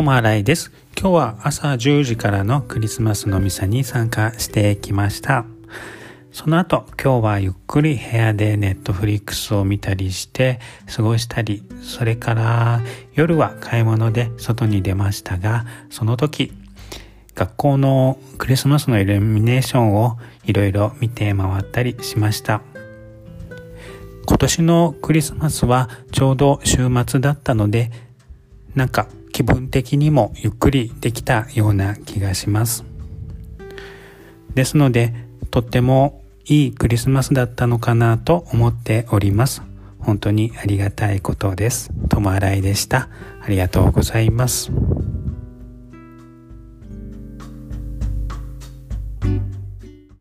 トモアライです。今日は朝10時からのクリスマスのミサに参加してきました。その後、今日はゆっくり部屋でネットフリックスを見たりして過ごしたり、それから夜は買い物で外に出ましたが、その時、学校のクリスマスのイルミネーションをいろいろ見て回ったりしました。今年のクリスマスはちょうど週末だったので、なんか気分的にもゆっくりできたような気がします。ですので、とってもいいクリスマスだったのかなと思っております。本当にありがたいことです。ともあらいでした。ありがとうございます。